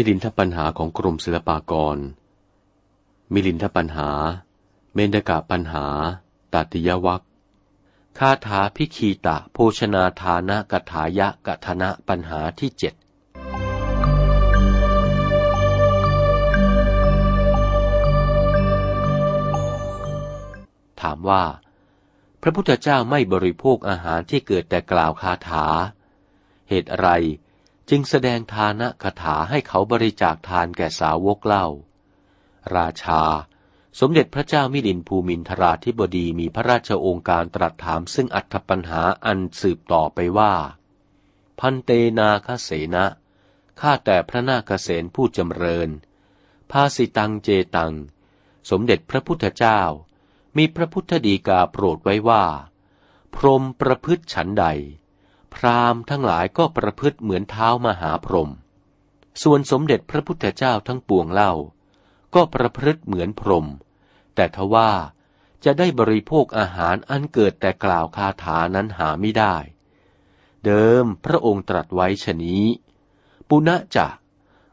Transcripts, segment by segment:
มิลินทปัญหาของกรมศิลปากร มิลินทปัญหา เมนกะปัญหา ตัติยวัคคาถาพิคีตะโภชนาทานะกถายะกถนะปัญหาที่เจ็ดถามว่า พระพุทธเจ้าไม่บริโภคอาหารที่เกิดแต่กล่าวคาถา เหตุอะไร จึงแสดงทานะคาถาให้เขาบริจาคทานแก่สาวกเล่า ราชา สมเด็จพระเจ้ามิลินภูมินทราธิบดีมีพระราชโองการตรัสถามซึ่งอัธปัญหาอันสืบต่อไปว่า พันเตนาคเสนะข้าแต่พระนาคเสนผู้จำเริญ ภาสิตังเจตัง สมเด็จพระพุทธเจ้า มีพระพุทธดีกาโปรดไว้ว่า พรมประพฤติฉันใด พราหมณ์ทั้งหลายก็ประพฤติเหมือนเท้ามหาพรหมส่วนสมเด็จพระพุทธเจ้าทั้งปวงเล่า ก็ประพฤติเหมือนพรหมแต่ทว่าจะได้บริโภคอาหารอันเกิดแต่กล่าวคาถานั้นหาไม่ได้ เดิมพระองค์ตรัสไว้ชนี้ ปุณะจะ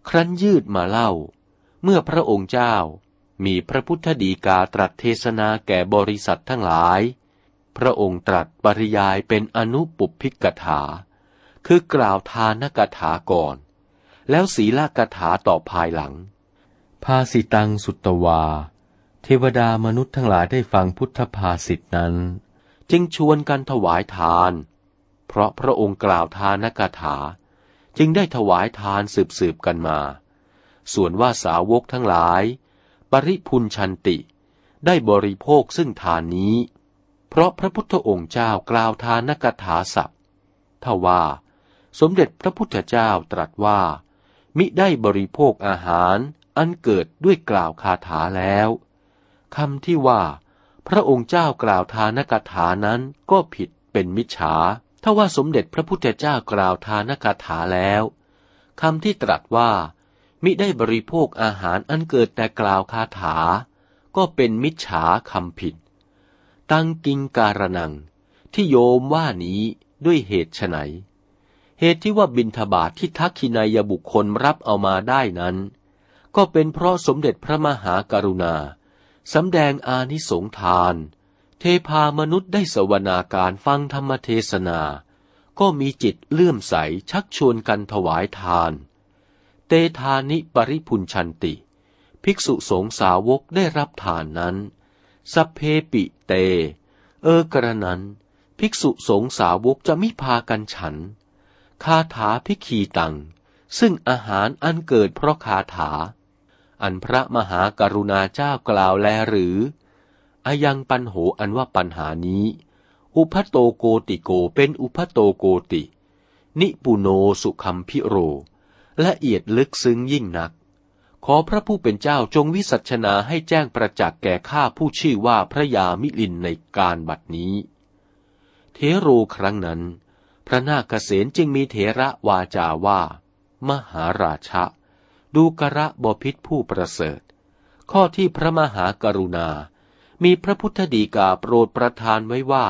ครั้นยืดมาเล่า เมื่อพระองค์เจ้ามีพระพุทธดีกาตรัสเทศนาแก่บริษัททั้งหลาย พระองค์ตรัสปริยายเป็นอนุปุพิกถา คือกล่าวทานกถาก่อน แล้วศีลกถาต่อภายหลัง ภาสิตังสุตวา เทวดามนุษย์ทั้งหลายได้ฟังพุทธภาสิตนั้น จึงชวนกันถวายทาน เพราะพระองค์กล่าวทานกถา จึงได้ถวายทานสืบสืบกันมา ส่วนว่าสาวกทั้งหลาย ปริพุนชันติได้บริโภคซึ่งทานนี้ เพราะพระพุทธองค์เจ้ากล่าวทานกถาศัพท์ถ้าว่า สมเด็จพระพุทธเจ้าตรัสว่า มิได้บริโภคอาหารอันเกิดด้วยกล่าวคาถาแล้วคำที่ว่า พระองค์เจ้ากล่าวทานกถานั้นก็ผิดเป็นมิจฉาถ้าว่าสมเด็จพระพุทธเจ้ากล่าวทานกถาแล้วคำที่ตรัสว่า มิได้บริโภคอาหารอันเกิดแต่กล่าวคาถา ก็เป็นมิจฉาคำผิด ตังกิงการนัง ที่โยมว่านี้ด้วยเหตุไนเหตุที่ว่าบินทบาทที่ทักขินายบุคคลรับเอามาได้นั้น ก็เป็นเพราะสมเด็จพระมหากรุณาสำแดงอานิสงทาน เทพามนุษย์ได้สวนาการฟังธรรมเทศนา ก็มีจิตเลื่อมใสชักชวนกันถวายทาน เตทานิปริพุนชันติ ภิกษุสงสาวกได้รับทานนั้น สัพเพปิเต เออกระนั้น ภิกษุสงสาวกจะมิพากันฉัน คาถาพิคีตัง ซึ่งอาหารอันเกิดเพราะคาถา อันพระมหากรุณาเจ้ากล่าวแลหรือ อายังปันโหอันว่าปัญหานี้ อุพัโตโกติโกเป็นอุพัโตโกติ นิปุโนสุขัมพิโร ละเอียดลึกซึ้งยิ่งนัก ขอพระผู้เป็นเจ้าจงวิสัชนาให้แจ้งประจักษ์แก่ข้าผู้ชื่อว่าพระยามิลินในการบัดนี้ เทโรครั้งนั้น พระนาคเษนจึงมีเถระวาจาว่า มหาราชะ ดูกระบพิษผู้ประเสริฐ ข้อที่พระมหากรุณา มีพระพุทธดีกาโปรดประทานไว้ว่า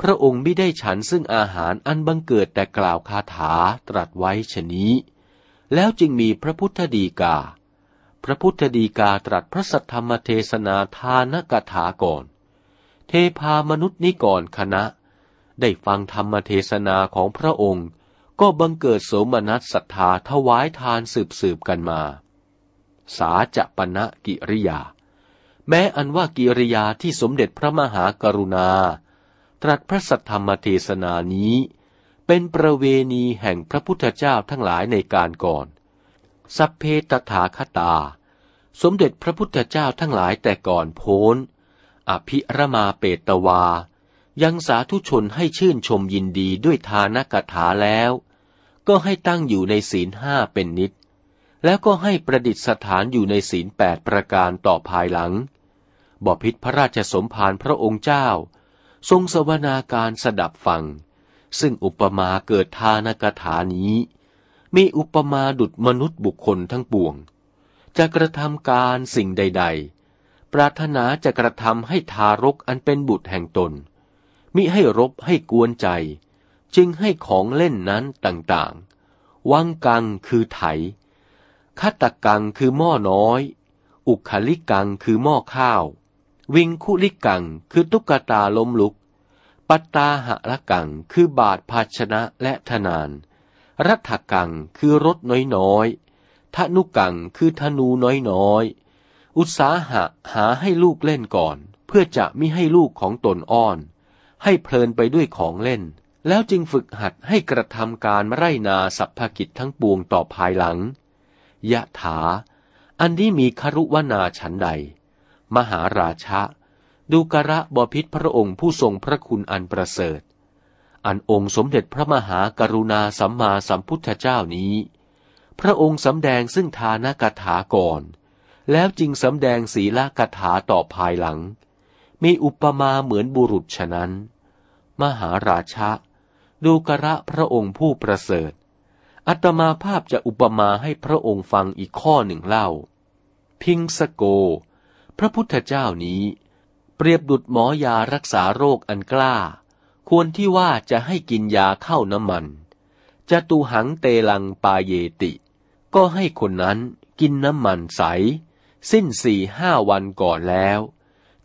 พระองค์ไม่ได้ฉันซึ่งอาหารอันบังเกิดแต่กล่าวคาถาตรัสไว้ชนี้ แล้วจึงมีพระพุทธดีกา พระพุทธดีกาตรัสพระสัทธรรมเทศนาทานกถาก่อน เทพามนุษย์นิก่อนคณะ ได้ฟังธรรมเทศนาของพระองค์ ก็บังเกิดโสมนัสศรัทธาถวายทานสืบสืบกันมา สาจะปณะกิริยา แม้อันว่ากิริยาที่สมเด็จพระมหากรุณา ตรัสพระสัทธรรมเทศนานี้ เป็นประเวณีแห่งพระพุทธเจ้าทั้งหลายในการก่อน สัพเพตถาคตา สมเด็จพระพุทธเจ้าทั้งหลายแต่ก่อนโพ้น อภิรมาเปตวา ยังสาธุชนให้ชื่นชมยินดีด้วยทานกถาแล้ว ก็ให้ตั้งอยู่ในศีลห้าเป็นนิด แล้วก็ให้ประดิษฐานอยู่ในศีลแปดประการต่อภายหลัง บพิษพระราชสมภารพระองค์เจ้า ทรงสวนาการสดับฟัง ซึ่งอุปมาเกิดทานกถานี้ มีอุปมาดุดมนุษย์บุคคลทั้งปวง จะกระทำการสิ่งใด ๆ ปรารถนาจะกระทำให้ทารกอันเป็นบุตรแห่งตน มิให้รบให้กวนใจ จึงให้ของเล่นนั้นต่างๆ วังกังคือไถคัตกังคือหม้อน้อย อุคลิกังคือหม้อข้าว วิงคุลิกังคือตุ๊กตาล้มลุก ปัตตาหะละกังคือบาทภาชนะและธนาน รัฐกังคือรถน้อยๆธนุกังคือธนูน้อยๆ อุตสาหะหาให้ลูกเล่นก่อน เพื่อจะมิให้ลูกของตนอ้อน ให้เพลินไปด้วยของเล่น แล้วจึงฝึกหัดให้กระทำการไร่นาสัพพกิจทั้งปวงต่อภายหลัง ยะถา อันนี้มีครุวนาฉันใด มหาราชะดูกระบพิษพระองค์ผู้ทรงพระคุณอันประเสริฐ อันองค์สมเด็จพระมหากรุณาสัมมาสัมพุทธเจ้านี้ พระองค์สำแดงซึ่งทานกถาก่อน แล้วจึงสำแดงศีลกถาต่อภายหลัง มีอุปมาเหมือนบุรุษฉะนั้น มหาราชะ ดูกระพระองค์ผู้ประเสริฐ อัตมาภาพจะอุปมาให้พระองค์ฟังอีกข้อหนึ่งเล่า พิงสโก พระพุทธเจ้านี้ เปรียบดุดหมอยารักษาโรคอันกล้า ควรที่ว่าจะให้กินยาเข้าน้ำมันจะตูหังเตลังปาเยติ ก็ให้คนนั้นกินน้ำมันใส สิ้นสี่ห้าวันก่อนแล้ว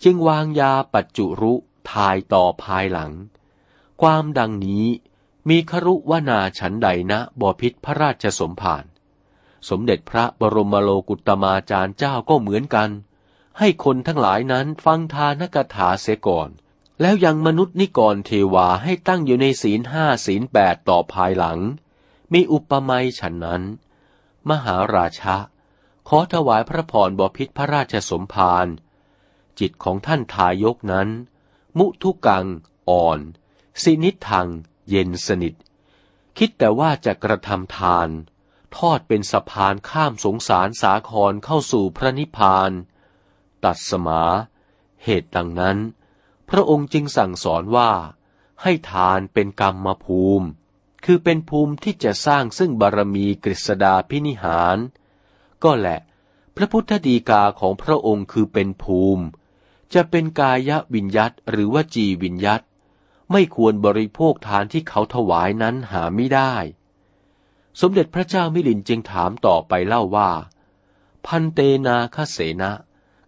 จึงวางยาปัจจุรุทายต่อภายหลัง ความดังนี้มีครุวนาฉันใดนะบอพิษพระราชสมภารสมเด็จพระบรมโลกุตมาจารย์เจ้าก็เหมือนกัน ให้คนทั้งหลายนั้นฟังทานกถาเสียก่อน แล้วยังมนุษย์นิกรเทวาให้ตั้งอยู่ในศีลห้าศีลแปดต่อภายหลัง มีอุปมาฉันนั้น มหาราชะ ขอถวายพระพรบพิษพระราชสมภารจิตของท่านทายกนั้น มุทุกัง อ่อน สินิทัง เย็นสนิท คิดแต่ว่าจะกระทำทาน ทอดเป็นสะพานข้ามสงสารสาครเข้าสู่พระนิพพาน ตัดสมา เหตุดังนั้น พระองค์จึงสั่งสอนว่า ให้ทานเป็นกรรมภูมิ คือเป็นภูมิที่จะสร้างซึ่งบารมีกฤษดาพินิหาร ก็แหละ พระพุทธดีกาของพระองค์คือเป็นภูมิ จะเป็นกายวิญยัตหรือว่าจีวิญยัตไม่ควรบริโภคทานที่เขาถวายนั้นหาไม่ได้ สมเด็จพระเจ้ามิลินจึงถามต่อไปเล่าว่า พันเตนาคเสนะ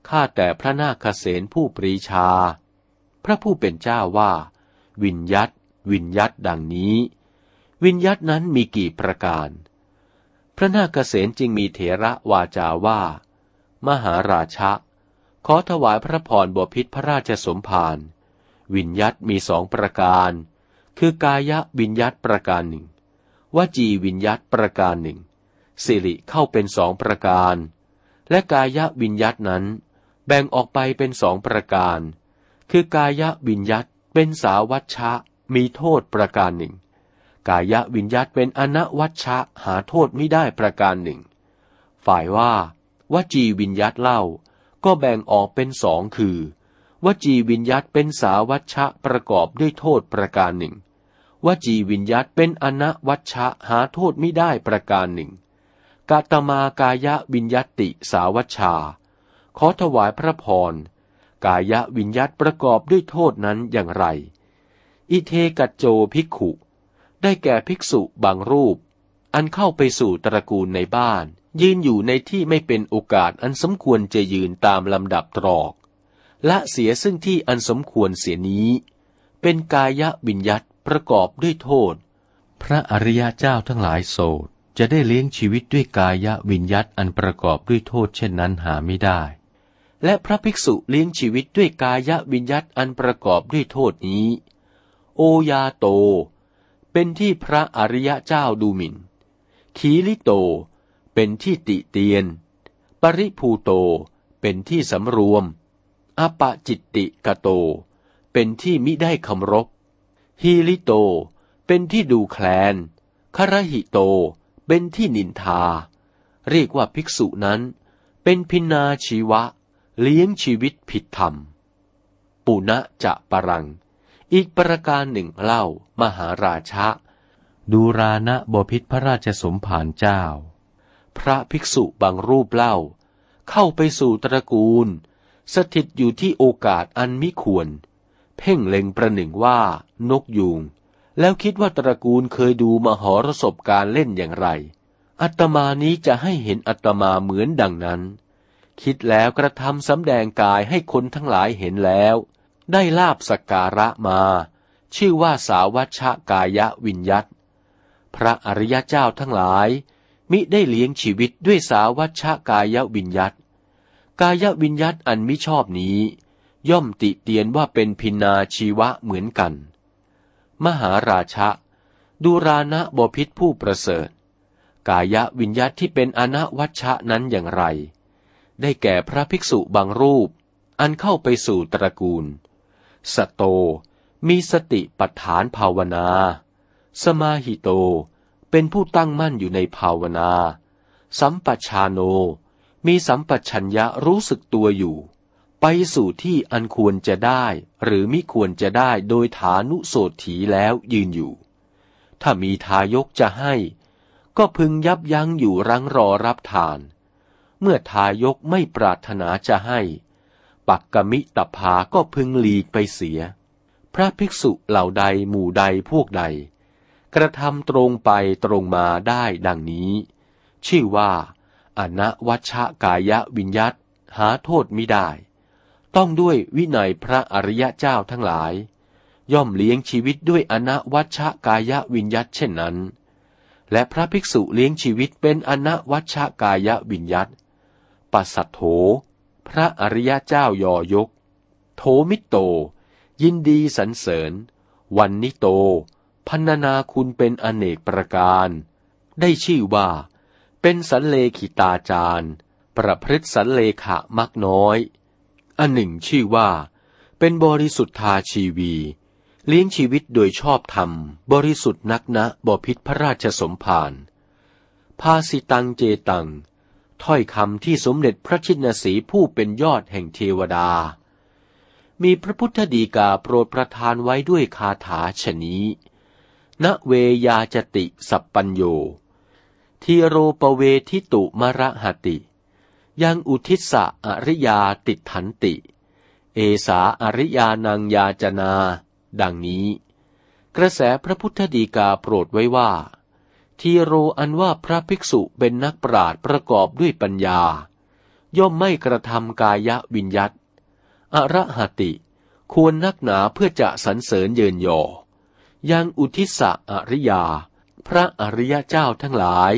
ข้าแต่พระนาคเสนผู้ปรีชา พระผู้เป็นเจ้าว่า วิญยัตวิญยัตดังนี้ วิญยัตนั้นมีกี่ประการ พระนาคเสนจึงมีเถระวาจาว่า มหาราชะ ขอถวายพระพรบพิษพระราชสมภารวิญยัตมีสองประการ คือกายวิญยัตประการหนึ่งวจีวิญยัตประการหนึ่งสิริเข้าเป็นสองประการ และกายวิญยัตนั้น แบ่งออกไปเป็นสองประการ คือกายวิญยัตเป็นสาวัชชะ มีโทษประการหนึ่ง กายวิญยัตเป็นอนวัชชะหาโทษไม่ได้ประการหนึ่ง ฝ่ายว่าวจีวิญยัตเล่า ก็แบ่งออกเป็นสองคือวจีวิญยัตเป็นสาวัชชะประกอบด้วยโทษประการหนึ่งวจีวิญยัตเป็นอนวัชชะหาโทษไม่ได้ประการหนึ่งกาตมากายวิญยัติสาวัชชา ขอถวายพระพร กายวิญยัตประกอบด้วยโทษนั้นอย่างไร อิเทกัจโจภิกขุ ได้แก่ภิกษุบางรูป อันเข้าไปสู่ตระกูลในบ้าน ยืนอยู่ในที่ไม่เป็นโอกาสอันสมควรจะยืนตามลำดับตรอก และเสียซึ่งที่อันสมควรเสียนี้ เป็นกายวิญญัตประกอบด้วยโทษ พระอริยเจ้าทั้งหลายโสดจะได้เลี้ยงชีวิตด้วยกายวิญญัตอันประกอบด้วยโทษเช่นนั้นหาไม่ได้ และพระภิกษุเลี้ยงชีวิตด้วยกายวิญญัตอันประกอบด้วยโทษนี้ โอยาโต เป็นที่พระอริยะเจ้าดูหมิน่น ขีลิโต เป็นที่ติเตียน ปริภูโต เป็นที่สำรวม อปจิตติกโต เป็นที่มิได้คำรบฮีลิโต เป็นที่ดูแคลนคารหิโต เป็นที่นินทา เรียกว่าภิกษุนั้น เป็นพินาชีวะ เลี้ยงชีวิตผิดธรรม ปุณะจะปรัง อีกประการหนึ่งเล่ามหาราชะ ดูรานะบพิษพระราชสมภารเจ้า พระภิกษุบางรูปเล่า เข้าไปสู่ตระกูล สถิตอยู่ที่โอกาสอันมิควร เพ่งเล็งประหนึ่งว่านกยูงแล้วคิดว่าตระกูลเคยดูมหรสพการเล่นอย่างไรอัตมานี้จะให้เห็นอัตมาเหมือนดังนั้น คิดแล้วกระทำสำแดงกายให้คนทั้งหลายเห็นแล้ว ได้ลาบสการะมา ชื่อว่าสาวัชกายะวิญยัตพระอริยเจ้าทั้งหลาย มิได้เลี้ยงชีวิตด้วยสาวัชกายะวิญยัตกายวิญยัตอันมิชอบนี้ ย่อมติเตียนว่าเป็นพินาชีวะเหมือนกัน มหาราชะดูรานะบพิษผู้ประเสริฐ กายวิญยัตที่เป็นอนวัชชะนั้นอย่างไร ได้แก่พระภิกษุบางรูป อันเข้าไปสู่ตระกูล สโตมีสติปัฏฐานภาวนา สมาหิโต เป็นผู้ตั้งมั่นอยู่ในภาวนา สัมปชาโน มีสัมปชัญญะรู้สึกตัวอยู่ ไปสู่ที่อันควรจะได้หรือมิควรจะได้โดยฐานุโสถีแล้วยืนอยู่ ถ้ามีทายกจะให้ ก็พึงยับยั้งอยู่รังรอรับทาน เมื่อทายกไม่ปรารถนาจะให้ ปักกมิตภาก็พึงหลีกไปเสีย พระภิกษุเหล่าใดหมู่ใดพวกใด กระทำตรงไปตรงมาได้ดังนี้ ชื่อว่า อนวัชกายะวิญยัตหาโทษมิได้ ต้องด้วยวินัยพระอริยเจ้าทั้งหลาย ย่อมเลี้ยงชีวิตด้วยอนวัชกายะวิญยัตเช่นนั้น และพระภิกษุเลี้ยงชีวิตเป็นอนวัชกายะวิญยัต ปัสสัทโธ พระอริยเจ้ายอยก โถมิโต ยินดีสรรเสริญ วัณณิโต พรรณนาคุณเป็นอเนกประการ ได้ชื่อว่า เป็นสัลเลขิตาจารย์ ประพฤติสัลเลขะมักน้อย อันหนึ่งชื่อว่า เป็นบริสุทธาชีวีเลี้ยงชีวิตโดยชอบธรรม บริสุทธิ์นักนะบพิษพระราชสมภารภาสิตังเจตัง ถ้อยคำที่สมเด็จพระชินสีผู้เป็นยอดแห่งเทวดา มีพระพุทธดีกาโปรดประทานไว้ด้วยคาถาชนี้ ณเวยาจติสัปปัญโย ทีโรปเวทิตุมระหติ ยังอุทิศะอริยาติถันติ เอสาอริยานังยาจนา ดังนี้ กระแสพระพุทธดีกาโปรดไว้ว่า ทีโรอันว่าพระภิกษุเป็นนักปราดประกอบด้วยปัญญา ย่อมไม่กระทำกายวิญยัตอระหติ ควรนักหนาเพื่อจะสรรเสริญเยินยอ ยังอุทิศะอริยา พระอริยเจ้าทั้งหลาย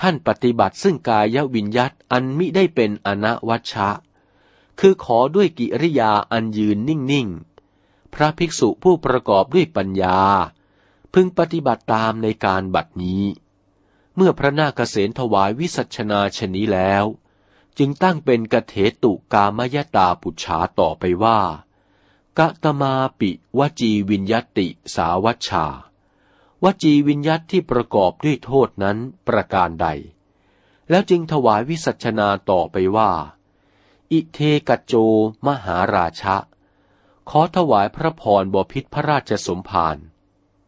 ท่านปฏิบัติซึ่งกายวิญญัตอันมิได้เป็นอนวัชชะ คือขอด้วยกิริยาอันยืนนิ่ง ๆ พระภิกษุผู้ประกอบด้วยปัญญา พึงปฏิบัติตามในการบัดนี้ เมื่อพระนาคเษนถวายวิสัชนาชนี้แล้ว จึงตั้งเป็นกเถตุกามยตาปุจฉาต่อไปว่ากะตมาปิวจีวิญญติสาวัชชาวจีวิญญัตที่ประกอบด้วยโทษนั้นประการใด แล้วจึงถวายวิสัชนาต่อไปว่า อิเทกโจมหาราชะ ขอถวายพระพรบพิษพระราชสมภาร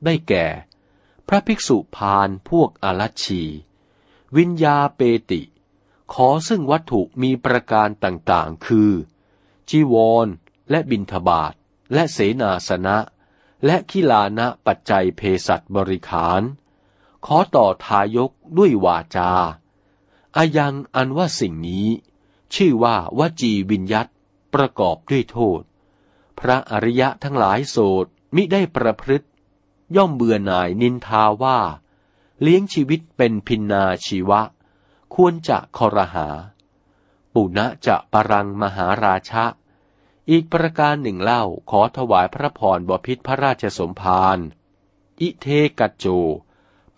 ได้แก่ พระภิกษุพานพวกอาลัชี วิญญาเปติ ขอซึ่งวัตถุมีประการต่างๆ คือ จีวร และบินทบาท และเสนาสนะ และขิลานะปัจจัยเพสัตบริขาร ขอต่อทายกด้วยวาจาอายังอันว่าสิ่งนี้ ชื่อว่าวจีวิญยัตประกอบด้วยโทษ พระอริยะทั้งหลายโสดมิได้ประพฤติ ย่อมเบื่อหน่ายนินทาว่า เลี้ยงชีวิตเป็นพินนาชีวะ ควรจะคอรหา ปุณะจะปรังมหาราชะ อีกประการหนึ่งเล่าขอถวายพระพรบพิษพระราชสมภารอิเทกัจโจ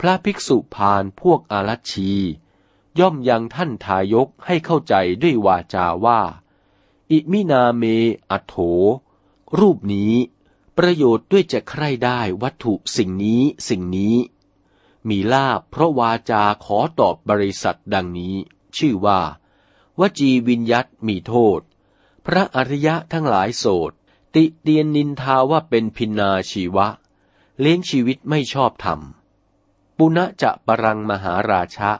พระภิกษุพานพวกอารัชี ย่อมยังท่านทายกให้เข้าใจด้วยวาจาว่า อิมินาเมอัโถรูปนี้ ประโยชน์ด้วยจะใคร่ได้วัตถุสิ่งนี้สิ่งนี้ มีลาบเพราะวาจาขอตอบบริษัทดังนี้ ชื่อว่า วจีวิญยัตมีโทษ พระอริยะทั้งหลายโสดติเตียนนินทาว่าเป็นพินาชีวะ เลี้ยงชีวิตไม่ชอบธรรม ปุณะจะปรังมหาราชะ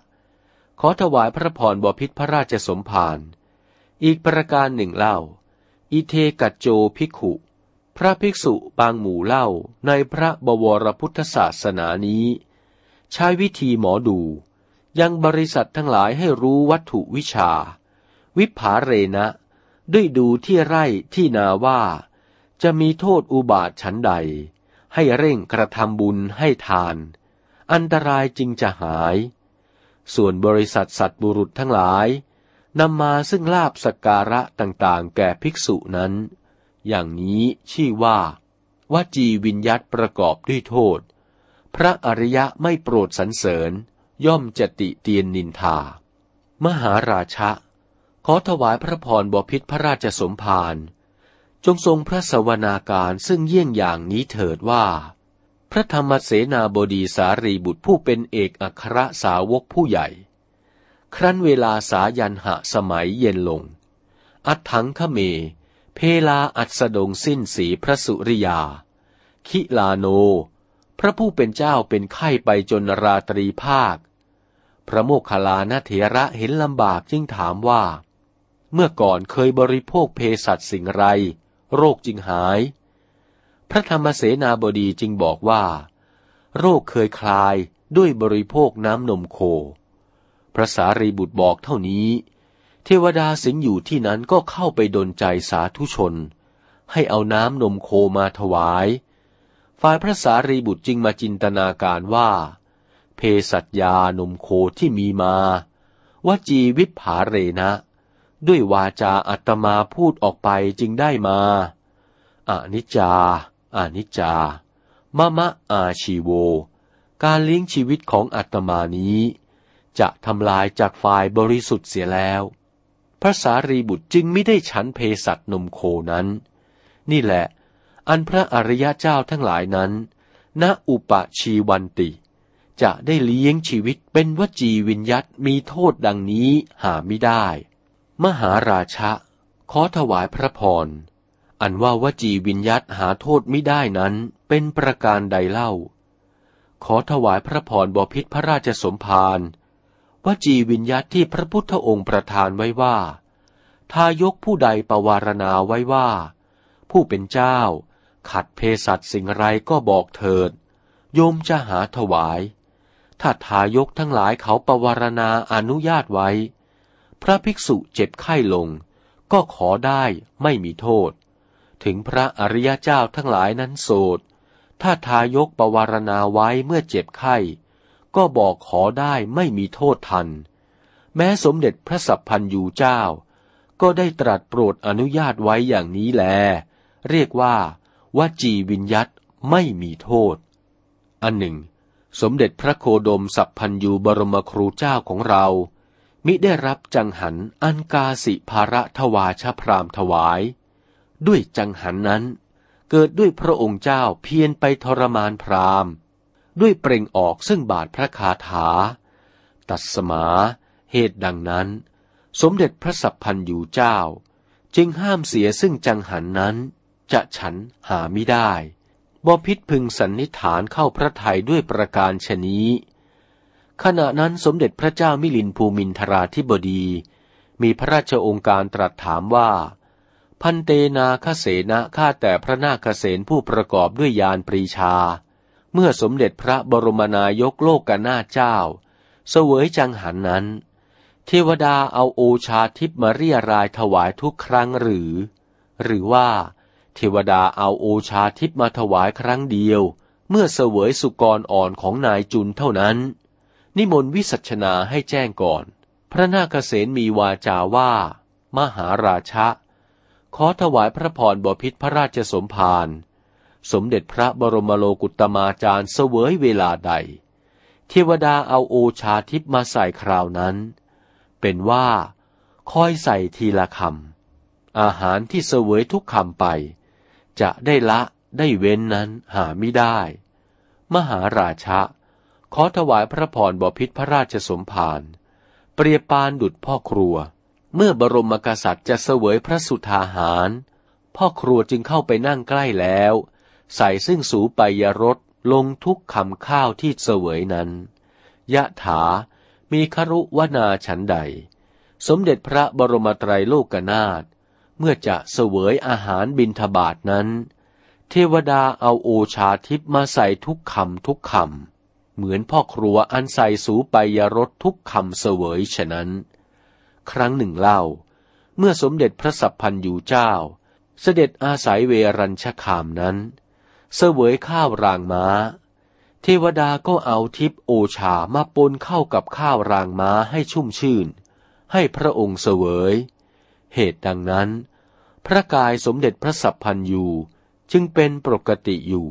ขอถวายพระพรบพิษพระราชสมภารอีกประการหนึ่งเล่า อิเทกัจโจภิกขุ พระภิกษุบางหมู่เล่าในพระบวรพุทธศาสนานี้ ใช้วิธีหมอดู ยังบริษัททั้งหลายให้รู้วัตถุวิชา วิภาเรนะด้วยดูที่ไร่ที่นาว่า จะมีโทษอุบาทฉันใด ให้เร่งกระทำบุญให้ทาน อันตรายจึงจะหาย ส่วนบริษัทสัตว์บุรุษทั้งหลายนำมาซึ่งลาบสการะต่างๆ แก่ภิกษุนั้น อย่างนี้ชื่อว่าวจีวิญยัตประกอบด้วยโทษ พระอริยะไม่โปรดสรรเสริญ ย่อมจติเตียนนินทา มหาราชะ ขอถวายพระพรบพิษพระราชสมภารจงทรงพระสวนาการซึ่งเยี่ยงอย่างนี้เถิดว่า พระธรรมเสนาบดีสารีบุตรผู้เป็นเอกอัครสาวกผู้ใหญ่ ครั้นเวลาสายันหะสมัยเย็นลง อัดถังขเม เพลาอัสดงสิ้นสีพระสุริยา คิลาโน พระผู้เป็นเจ้าเป็นไข้ไปจนราตรีภาค พระโมคคัลลานเถระเห็นลำบากจึงถามว่า เมื่อก่อนเคยบริโภคเพสัตสิ่งไร โรคจึงหาย พระธรรมเสนาบดีจึงบอกว่า โรคเคยคลายด้วยบริโภคน้ำนมโค พระสารีบุตรบอกเท่านี้ เทวดาสิงอยู่ที่นั้นก็เข้าไปดนใจสาธุชน ให้เอาน้ำนมโคมาถวาย ฝ่ายพระสารีบุตรจึงมาจินตนาการว่า เพสัตยานมโคที่มีมาวจีวิภาเรนะ ด้วยวาจาอัตมาพูดออกไปจึงได้มาอานิจจาอานิจจามะมะอาชีโว การเลี้ยงชีวิตของอัตมานี้ จะทำลายจากฝ่ายบริสุทธิ์เสียแล้ว พระสารีบุตรจึงไม่ได้ฉันเพสัตนมโคนั้น นี่แหละ อันพระอริยเจ้าทั้งหลายนั้น ณอุปชีวันติ จะได้เลี้ยงชีวิตเป็นวจีวิญยัตมีโทษดังนี้หาไม่ได้ มหาราชะ ขอถวายพระพร อันว่าวจีวิญยัตหาโทษไม่ได้นั้นเป็นประการใดเล่า ขอถวายพระพรบพิษพระราชสมภาร วจีวิญญาตที่พระพุทธองค์ประทานไว้ว่า ทายกผู้ใดประวารณาไว้ว่า ผู้เป็นเจ้า ขัดเพสัตสิ่งไรก็บอกเถิด โยมจะหาถวาย ถ้าทายกทั้งหลายเขาประวารณาอนุญาตไว้ พระภิกษุเจ็บไข้ลง ก็ขอได้ไม่มีโทษ ถึงพระอริยเจ้าทั้งหลายนั้นโสดถ้าทายกประวารณาไว้เมื่อเจ็บไข้ ก็บอกขอได้ไม่มีโทษทัน แม้สมเด็จพระสัพพันยูเจ้า ก็ได้ตรัสโปรดอนุญาตไว้อย่างนี้แล เรียกว่าวจีวิญยัตไม่มีโทษ อันหนึ่ง สมเด็จพระโคดมสัพพันยูบรมครูเจ้าของเรา มิได้รับจังหันอันกาสิภาระทวาชพรามถวาย ด้วยจังหันนั้น เกิดด้วยพระองค์เจ้าเพียรไปทรมานพราม ด้วยเปล่งออกซึ่งบาทพระคาถา ตัดสมาเหตุดังนั้น สมเด็จพระสัพพันยูเจ้า จึงห้ามเสียซึ่งจังหันนั้น จะฉันหาไม่ได้บพิษพึงสันนิฐานเข้าพระทัยด้วยประการชนี้ ขณะนั้นสมเด็จพระเจ้ามิลินภูมินทราธิบดี มีพระราชองค์การตรัสถามว่า พันเตนาคเสนะข้าแต่พระนาคเสนผู้ประกอบด้วยยานปรีชา เมื่อสมเด็จพระบรมนายกโลกกนาเจ้า เสวยจังหันนั้น เทวดาเอาโอชาทิพมาเรียรายถวายทุกครั้งหรือ หรือว่า เทวดาเอาโอชาทิพมาถวายครั้งเดียว เมื่อเสวยสุกรอ่อนของนายจุนเท่านั้น นิมนต์วิสัชนาให้แจ้งก่อน พระนาคเษนมีวาจาว่า มหาราชะขอถวายพระพรบพิษพระราชสมภาร สมเด็จพระบรมโลกุตมาจารย์เสวยเวลาใด เทวดาเอาโอชาทิพมาใส่คราวนั้น เป็นว่าคอยใส่ทีละคำอาหารที่เสวยทุกคำไป จะได้ละได้เว้นนั้นหาไม่ได้ มหาราชะ ขอถวายพระพรบพิษพระราชสมภารเปรียบปานดุดพ่อครัว เมื่อบรมกษัตริย์จะเสวยพระสุธาหาร พ่อครัวจึงเข้าไปนั่งใกล้แล้ว ใส่ซึ่งสูไปยรสลงทุกคำข้าวที่เสวยนั้น ยะถา มีครุวนาฉันใด สมเด็จพระบรมไตรโลกนาถ เมื่อจะเสวยอาหารบินทบาทนั้น เทวดาเอาโอชาทิพมาใส่ทุกคำทุกคำ เหมือนพ่อครัวอันใส่สูไปยรสทุกคำเสวยฉะนั้น ครั้งหนึ่งเล่า เมื่อสมเด็จพระสัพพันยูเจ้า เสด็จอาศัยเวรัญชคามนั้น เสวยข้าวรางม้า เทวดาก็เอาทิพโอชามาปนเข้ากับข้าวรางม้าให้ชุ่มชื่น ให้พระองค์เสวย เหตุดังนั้น พระกายสมเด็จพระสัพพันยูจึงเป็นปกติอยู่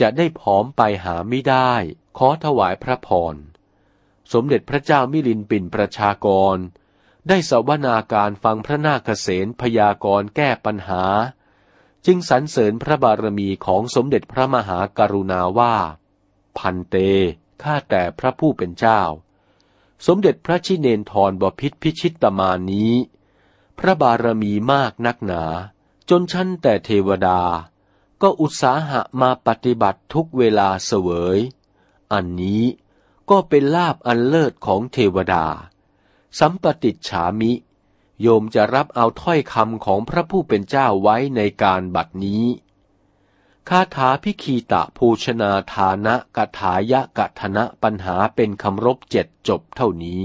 จะได้ผอมไปหาไม่ได้ ขอถวายพระพร สมเด็จพระเจ้ามิลินปินประชากร ได้สวนาการฟังพระนาคเษนพยากรณ์แก้ปัญหา จึงสรรเสริญพระบารมีของสมเด็จพระมหากรุณาว่า พันเต ข้าแต่พระผู้เป็นเจ้า สมเด็จพระชิเนนทรบพิษพิชิตตมานี้ พระบารมีมากนักหนา จนชั้นแต่เทวดา ก็อุตสาหะมาปฏิบัติทุกเวลาเสวย อันนี้ก็เป็นลาบอันเลิศของเทวดา สัมปติฉามิ โยมจะรับเอาถ้อยคำของพระผู้เป็นเจ้าไว้ในการบัดนี้คาถาพิคีตะภูชนาฐานะกถายะกะธนะปัญหาเป็นคำรบเจ็ดจบเท่านี้